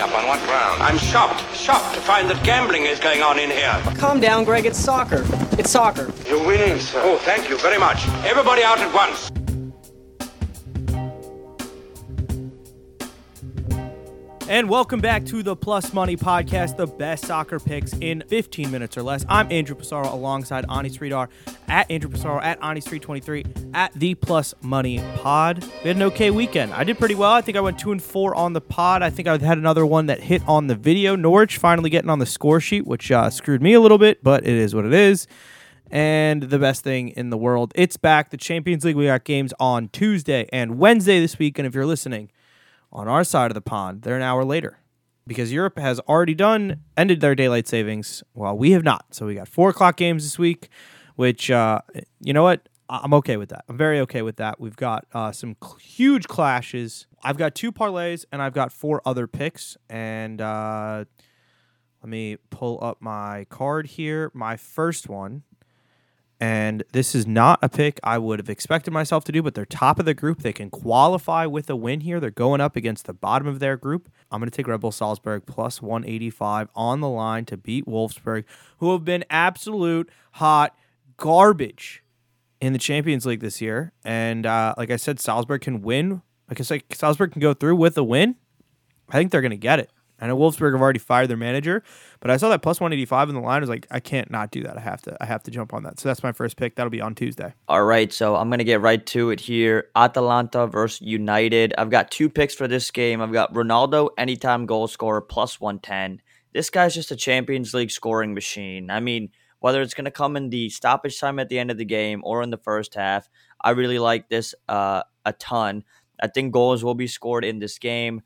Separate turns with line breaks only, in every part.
How can you close me up? On what ground?
I'm shocked, shocked to find that gambling is going on in here.
Calm down, Greg. It's soccer. It's soccer.
You're winning, sir.
Oh, thank you very much. Everybody out at once.
And welcome back to the Plus Money Podcast, the best soccer picks in 15 minutes or less. I'm Andrew Passaro alongside Ani Sridhar at Andrew Passaro at anisri23 at the Plus Money Pod. We had an okay weekend. I did pretty well. I think I went two and four on the pod. I think I had another one that hit on the video. Norwich finally getting on the score sheet, which uh, screwed me a little bit, but it is what it is. And the best thing in the world, it's back. The Champions League. We got games on Tuesday and Wednesday this week. And if you're listening, on our side of the pond, they're an hour later because Europe has already done ended their daylight savings while we have not. So we got four o'clock games this week, which uh, you know what I'm okay with that. I'm very okay with that. We've got uh, some cl- huge clashes. I've got two parlays and I've got four other picks. And uh, let me pull up my card here. My first one and this is not a pick I would have expected myself to do, but they're top of the group. They can qualify with a win here. They're going up against the bottom of their group. I'm going to take Red Bull Salzburg plus 185 on the line to beat Wolfsburg, who have been absolute hot garbage in the Champions League this year. And uh, like I said, Salzburg can win. I said, Salzburg can go through with a win. I think they're going to get it. I know Wolfsburg have already fired their manager, but I saw that plus 185 in the line. I was like, I can't not do that. I have to I have to jump on that. So that's my first pick. That'll be on Tuesday.
All right, so I'm gonna get right to it here. Atalanta versus United. I've got two picks for this game. I've got Ronaldo anytime goal scorer plus 110. This guy's just a Champions League scoring machine. I mean, whether it's gonna come in the stoppage time at the end of the game or in the first half, I really like this uh, a ton. I think goals will be scored in this game.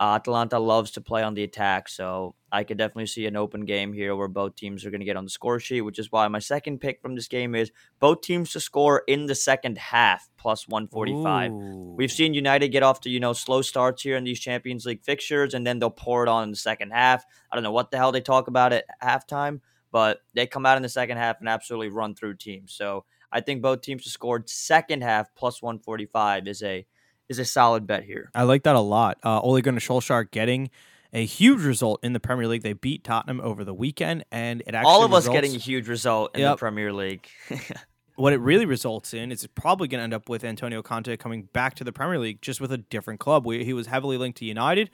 Uh, Atalanta loves to play on the attack, so I could definitely see an open game here where both teams are going to get on the score sheet, which is why my second pick from this game is both teams to score in the second half plus 145.
Ooh.
We've seen United get off to, you know, slow starts here in these Champions League fixtures, and then they'll pour it on in the second half. I don't know what the hell they talk about at halftime, but they come out in the second half and absolutely run through teams. So I think both teams to score second half plus 145 is a is a solid bet here.
I like that a lot. Uh, Ole Gunnar Solskjaer getting a huge result in the Premier League. They beat Tottenham over the weekend, and it actually
All of us getting a huge result in the Premier League.
what it really results in is it's probably going to end up with Antonio Conte coming back to the Premier League just with a different club. We, he was heavily linked to United.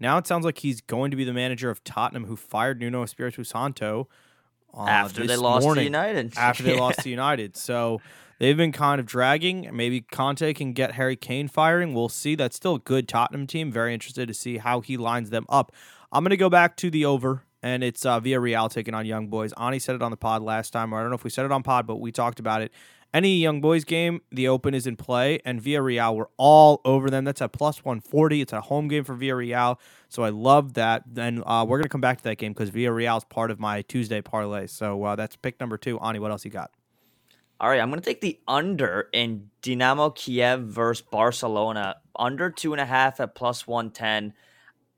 Now it sounds like he's going to be the manager of Tottenham, who fired Nuno Espirito Santo uh,
after they lost
morning,
to United.
After they
Yeah.
lost to United, so they've been kind of dragging. Maybe Conte can get Harry Kane firing. We'll see. That's still a good Tottenham team. Very interested to see how he lines them up. I'm going to go back to the over, and it's uh, Villarreal taking on Young Boys. Ani said it on the pod last time, or I don't know if we said it on pod, but we talked about it. Any Young Boys game, the Open is in play, and Villarreal, we're all over them. That's at plus 140. It's a home game for Villarreal, so I love that. Then uh, we're going to come back to that game because Villarreal is part of my Tuesday parlay. So uh, that's pick number two. Ani, what else you got?
All right, I'm going to take the under in Dynamo Kiev versus Barcelona. Under two and a half at plus 110.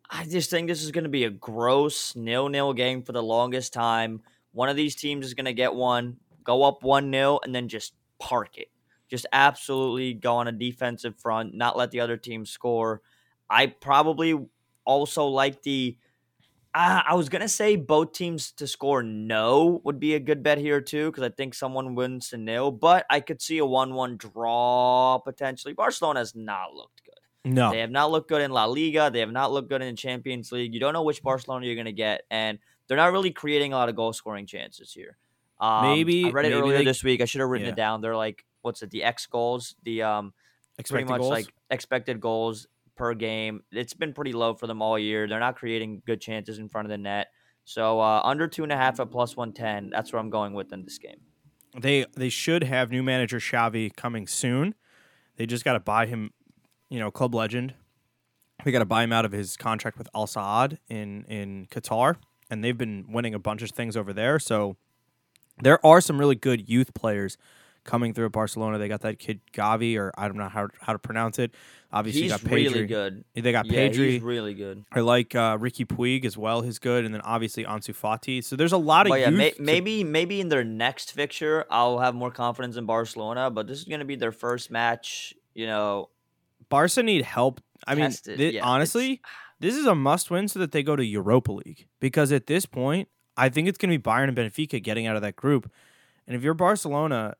I just think this is going to be a gross nil nil game for the longest time. One of these teams is going to get one, go up 1 0, and then just park it. Just absolutely go on a defensive front, not let the other team score. I probably also like the. Uh, I was gonna say both teams to score no would be a good bet here too because I think someone wins to nil, but I could see a one-one draw potentially. Barcelona has not looked good.
No.
They have not looked good in La Liga. They have not looked good in the Champions League. You don't know which Barcelona you're gonna get, and they're not really creating a lot of goal-scoring chances here. Um,
Maybe-
I read it
maybe
earlier
they-
this week. I should have written
Yeah.
it down. They're like, what's it? The X goals, the um,
Expected
pretty much
goals?
like expected goals per game. It's been pretty low for them all year. They're not creating good chances in front of the net. So uh, under two and a half at plus one ten. That's where I'm going with in this game.
they they should have new manager Xavi coming soon. They just got to buy him, you know, club legend. They got to buy him out of his contract with Al Sadd in in Qatar, and they've been winning a bunch of things over there. So there are some really good youth players coming through at Barcelona. They got that kid Gavi, or I don't know how how to pronounce it. Obviously,
He's
got Pedri.
really good.
They got
Yeah,
Pedri.
he's really good.
I like uh, Riqui Puig as well. He's good, and then obviously Ansu Fati. So there's a lot of
But yeah, may,
to-
maybe maybe in their next fixture, I'll have more confidence in Barcelona. But this is going to be their first match. You know,
Barca need help. I mean, thi-
Yeah,
honestly, This is a must win so that they go to Europa League because at this point, I think it's going to be Bayern and Benfica getting out of that group. And if you're Barcelona,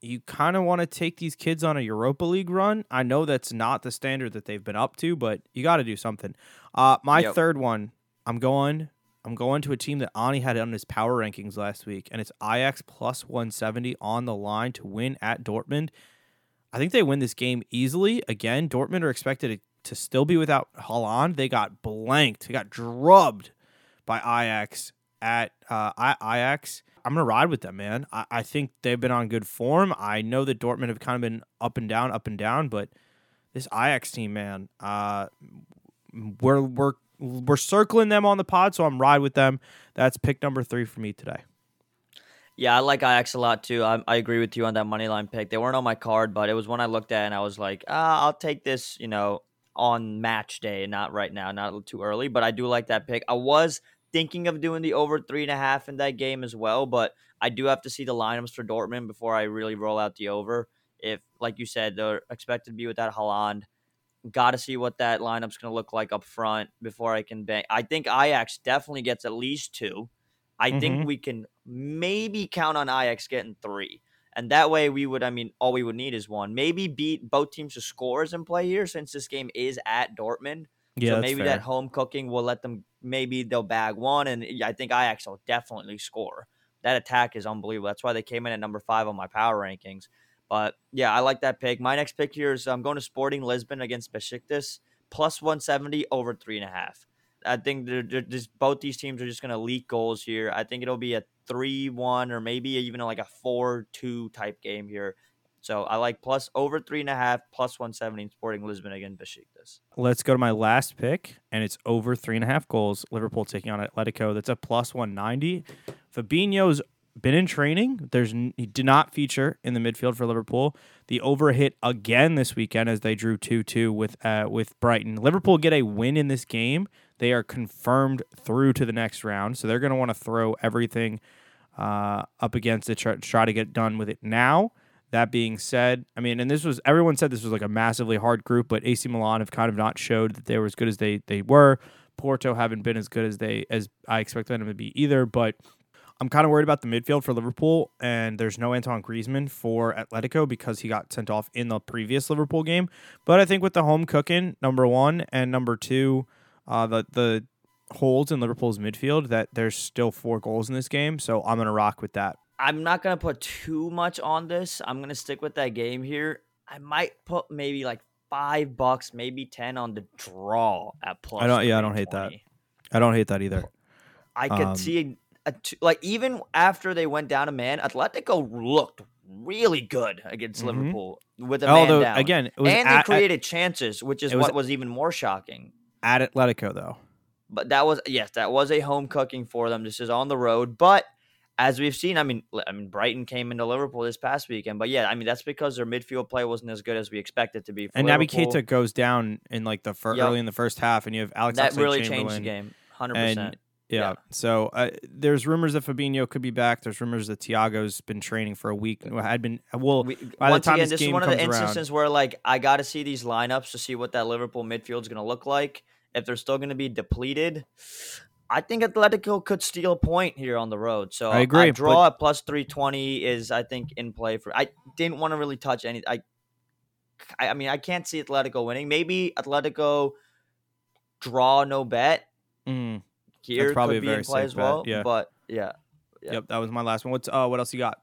you kind of want to take these kids on a Europa League run. I know that's not the standard that they've been up to, but you got to do something. Uh, my
Yep.
third one, I'm going. I'm going to a team that Ani had on his power rankings last week, and it's Ajax plus 170 on the line to win at Dortmund. I think they win this game easily. Again, Dortmund are expected to, to still be without Haaland. They got blanked. They got drubbed by Ajax at uh, Ajax. I'm gonna ride with them, man. I-, I think they've been on good form. I know that Dortmund have kind of been up and down, up and down, but this Ajax team, man, uh, we're we're we're circling them on the pod, so I'm ride with them. That's pick number three for me today.
Yeah, I like Ajax a lot too. I, I agree with you on that money line pick. They weren't on my card, but it was one I looked at and I was like, ah, I'll take this, you know, on match day, not right now, not too early. But I do like that pick. I was thinking of doing the over three and a half in that game as well, but I do have to see the lineups for Dortmund before I really roll out the over. If, like you said, they're expected to be without Haaland, got to see what that lineup's going to look like up front before I can bank. I think Ajax definitely gets at least two. I
Mhm.
think we can maybe count on Ajax getting three. And that way we would, I mean, all we would need is one. Maybe beat both teams to scores in play here since this game is at Dortmund.
Yeah,
so maybe
fair.
that home cooking will let them, maybe they'll bag one. And I think Ajax will definitely score. That attack is unbelievable. That's why they came in at number five on my power rankings. But yeah, I like that pick. My next pick here is I'm going to Sporting Lisbon against Besiktas, plus 170 over three and a half. I think they're, they're just both these teams are just going to leak goals here. I think it'll be a three-one or maybe even like a four-two type game here. So I like plus over three and a half, plus 170 in Sporting Lisbon against Besiktas.
Let's go to my last pick, and it's over three and a half goals. Liverpool taking on Atletico. That's a plus 190. Fabinho's been in training. There's he did not feature in the midfield for Liverpool. The over hit again this weekend as they drew 2-2 with uh, with Brighton. Liverpool get a win in this game. They are confirmed through to the next round, so they're going to want to throw everything uh, up against it, try, try to get done with it now. That being said, I mean, and this was everyone said this was like a massively hard group, but AC Milan have kind of not showed that they were as good as they they were. Porto haven't been as good as they as I expected them to be either, but I'm kind of worried about the midfield for Liverpool, and there's no Antoine Griezmann for Atletico because he got sent off in the previous Liverpool game. But I think with the home cooking, number one and number two, uh, the the holes in Liverpool's midfield, that there's still four goals in this game, so I'm gonna rock with that.
I'm not gonna put too much on this. I'm gonna stick with that game here. I might put maybe like five bucks, maybe ten on the draw at plus.
I don't- yeah, I don't hate that. I don't hate that either.
I could
Um,
see a, two, like even after they went down a man, Atletico looked really good against
Mhm.
Liverpool with a man
Although
down.
again, it was
and they
at,
created chances, which is
was-
what was even more shocking.
at Atletico though.
But that was yes, that was a home cooking for them. This is on the road, but as we've seen, I mean, I mean, Brighton came into Liverpool this past weekend, but yeah, I mean that's because their midfield play wasn't as good as we expected it to be. For
And Naby Keita goes down in like the fir-
Yep.
early in the first half, and you have Alex
that really changed the game, hundred percent.
Yeah.
Yeah.
So uh, there's rumors that Fabinho could be back. There's rumors that Thiago's been training for a week. Had been well.
We,
by the time
again,
this
this is
game
one of the
comes around-
instances where like I got to see these lineups to see what that Liverpool midfield is going to look like. If they're still going to be depleted, I think Atletico could steal a point here on the road. So
I agree,
A draw at plus three twenty is I think in play for. I didn't want to really touch any. I, I I mean I can't see Atletico winning. Maybe Atletico draw no bet
Mm,
here
probably
could
a
be
very
in play
safe
as well.
bet, yeah.
But yeah, Yeah.
Yep, that was my last one. What's uh, what else you got?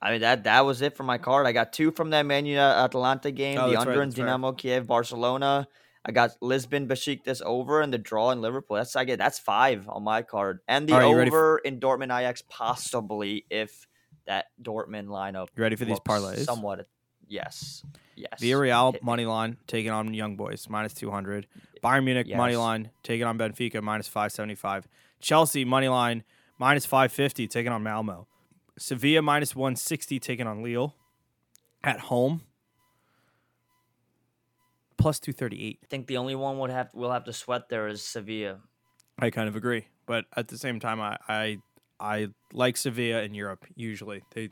I mean that that was it for my card. I got two from that Man United Atalanta game,
Oh,
the
that's right,
under in
that's fair.
Dinamo Kiev, Barcelona. I got Lisbon Besiktas over and the draw in Liverpool. That's I get that's five on my card, and the
right, ready for-
over in Dortmund Ajax possibly if that Dortmund lineup.
You ready for these parlays?
Somewhat, yes, yes.
Villarreal
Hit
money line taking on Young Boys minus two hundred. Bayern Munich money line taking on Benfica minus five seventy five. Chelsea money line minus five fifty taking on Malmo. Sevilla minus one sixty taking on Lille at home. Plus two thirty eight.
I think the only one would have we'll have to sweat there is Sevilla.
I kind of agree, but at the same time, I I, I like Sevilla in Europe usually. They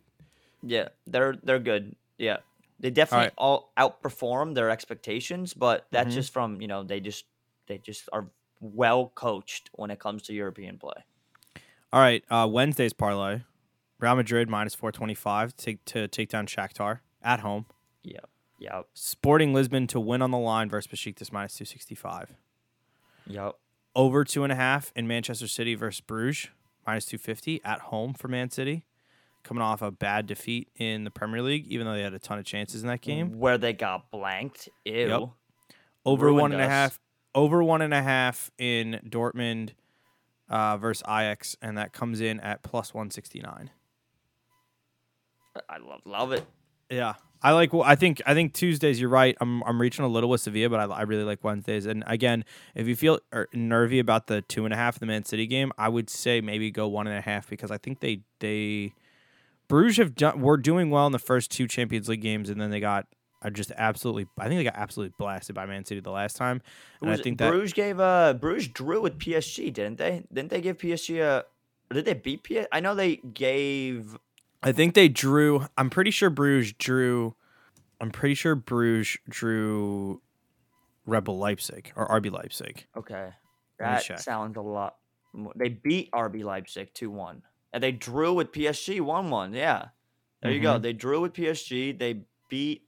Yeah, they're they're good. Yeah, They definitely
right.
all outperform their expectations, but that's
Mhm.
just from you know they just they just are well coached when it comes to European play.
All right, uh, Wednesday's parlay. Real Madrid minus 425 to take, to take down Shakhtar at home.
Yeah, yeah,
Sporting Lisbon to win on the line versus Besiktas minus 265.
yeah.
Over two and a half in Manchester City versus Bruges minus 250 at home for Man City. Coming off a bad defeat in the Premier League, even though they had a ton of chances in that game.
where they got blanked. Ew.
Over
ruined
one and a half. Over one and a half in Dortmund uh, versus Ajax, and that comes in at plus 169.
I love love it.
Yeah, I like. I think. I think Tuesdays. You're right. I'm. I'm reaching a little with Sevilla, but I, I really like Wednesdays. And again, if you feel er, nervy about the two and a half the Man City game, I would say maybe go one and a half because I think they they Bruges have done. Were doing well in the first two Champions League games, and then they got. I just absolutely. I think they got absolutely blasted by Man City the last time, and
Was it-
think that
Bruges gave uh Bruges drew with PSG, didn't they? Didn't they give PSG a? Did they beat PSG? I know they gave.
I think they drew. I'm pretty sure Bruges drew. I'm pretty sure Bruges drew Rebel Leipzig or RB Leipzig.
Okay, that sounds a lot. More. They beat RB Leipzig two one, and they drew with PSG one one. Yeah, there you
Mm-hmm.
go. They drew with PSG. They beat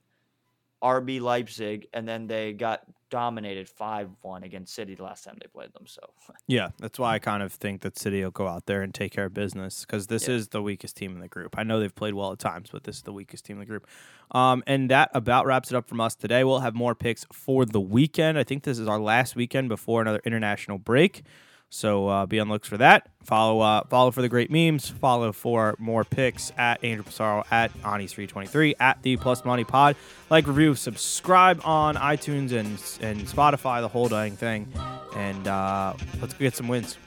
RB Leipzig, and then they got dominated five one against City the last time they played them. So
Yeah, that's why I kind of think that City will go out there and take care of business because this
Yeah.
is the weakest team in the group. I know they've played well at times, but this is the weakest team in the group. Um, and that about wraps it up from us today. We'll have more picks for the weekend. I think this is our last weekend before another international break. So uh, be on the looks for that. Follow uh, follow for the great memes. Follow for more picks at Andrew Passaro at anisri23 at the Plus Money Pod. Like, review, subscribe on iTunes and and Spotify, the whole dang thing. And uh, let's get some wins.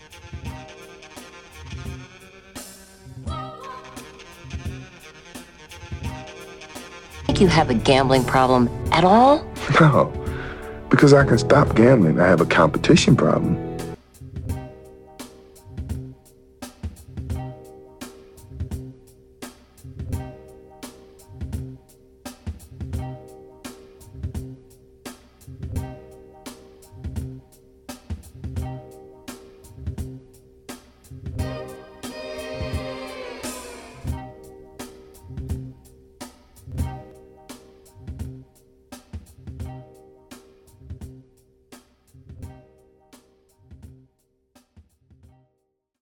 think you have a gambling problem at all?
No, because I can stop gambling. I have a competition problem.